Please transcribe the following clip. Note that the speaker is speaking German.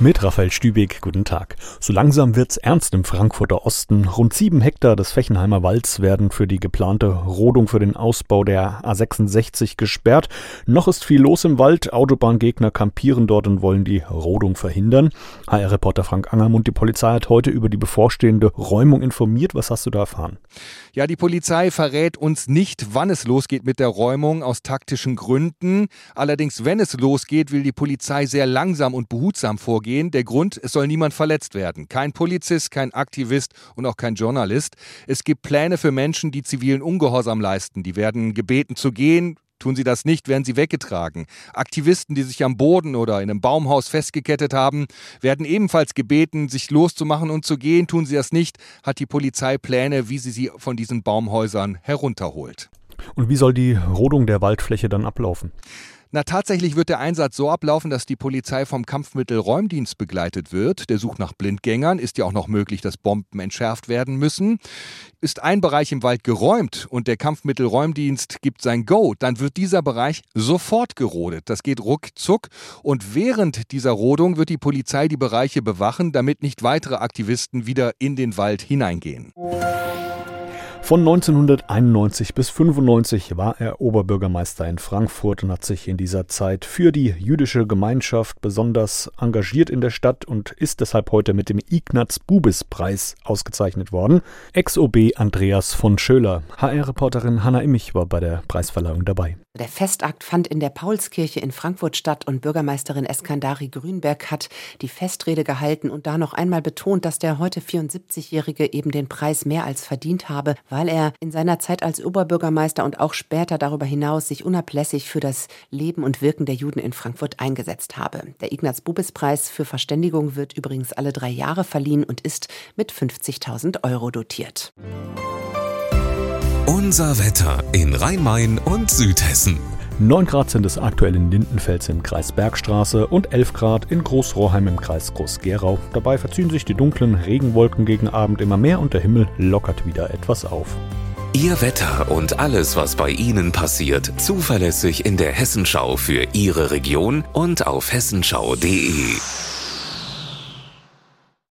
Mit Raphael Stübig, guten Tag. So langsam wird's ernst im Frankfurter Osten. Rund sieben Hektar des Fechenheimer Walds werden für die geplante Rodung für den Ausbau der A66 gesperrt. Noch ist viel los im Wald. Autobahngegner kampieren dort und wollen die Rodung verhindern. HR-Reporter Frank Angermund, die Polizei hat heute über die bevorstehende Räumung informiert. Was hast du da erfahren? Ja, die Polizei verrät uns nicht, wann es losgeht mit der Räumung aus taktischen Gründen. Allerdings, wenn es losgeht, will die Polizei sehr langsam und behutsam vorgehen vorgehen. Der Grund, es soll niemand verletzt werden. Kein Polizist, kein Aktivist und auch kein Journalist. Es gibt Pläne für Menschen, die zivilen Ungehorsam leisten. Die werden gebeten zu gehen, Tun sie das nicht, werden sie weggetragen. Aktivisten, die sich am Boden oder in einem Baumhaus festgekettet haben, werden ebenfalls gebeten, sich loszumachen und zu gehen. Tun sie das nicht, hat die Polizei Pläne, wie sie sie von diesen Baumhäusern herunterholt. Und wie soll die Rodung der Waldfläche dann ablaufen? Na, tatsächlich wird der Einsatz so ablaufen, dass die Polizei vom Kampfmittelräumdienst begleitet wird. Der sucht nach Blindgängern. Ist ja auch noch möglich, dass Bomben entschärft werden müssen. Ist ein Bereich im Wald geräumt und der Kampfmittelräumdienst gibt sein Go, dann wird dieser Bereich sofort gerodet. Das geht ruckzuck. Und während dieser Rodung wird die Polizei die Bereiche bewachen, damit nicht weitere Aktivisten wieder in den Wald hineingehen. Von 1991 bis 95 war er Oberbürgermeister in Frankfurt und hat sich in dieser Zeit für die jüdische Gemeinschaft besonders engagiert in der Stadt und ist deshalb heute mit dem Ignaz-Bubis-Preis ausgezeichnet worden. Ex-OB Andreas von Schöler. HR-Reporterin Hanna Immich war bei der Preisverleihung dabei. Der Festakt fand in der Paulskirche in Frankfurt statt und Bürgermeisterin Eskandari Grünberg hat die Festrede gehalten und da noch einmal betont, dass der heute 74-Jährige eben den Preis mehr als verdient habe, weil er in seiner Zeit als Oberbürgermeister und auch später darüber hinaus sich unablässig für das Leben und Wirken der Juden in Frankfurt eingesetzt habe. Der Ignaz-Bubis-Preis für Verständigung wird übrigens alle drei Jahre verliehen und ist mit 50.000 Euro dotiert. Unser Wetter in Rhein-Main und Südhessen. 9 Grad sind es aktuell in Lindenfels im Kreis Bergstraße und 11 Grad in Großrohrheim im Kreis Groß-Gerau. Dabei verziehen sich die dunklen Regenwolken gegen Abend immer mehr und der Himmel lockert wieder etwas auf. Ihr Wetter und alles, was bei Ihnen passiert, zuverlässig in der Hessenschau für Ihre Region und auf hessenschau.de.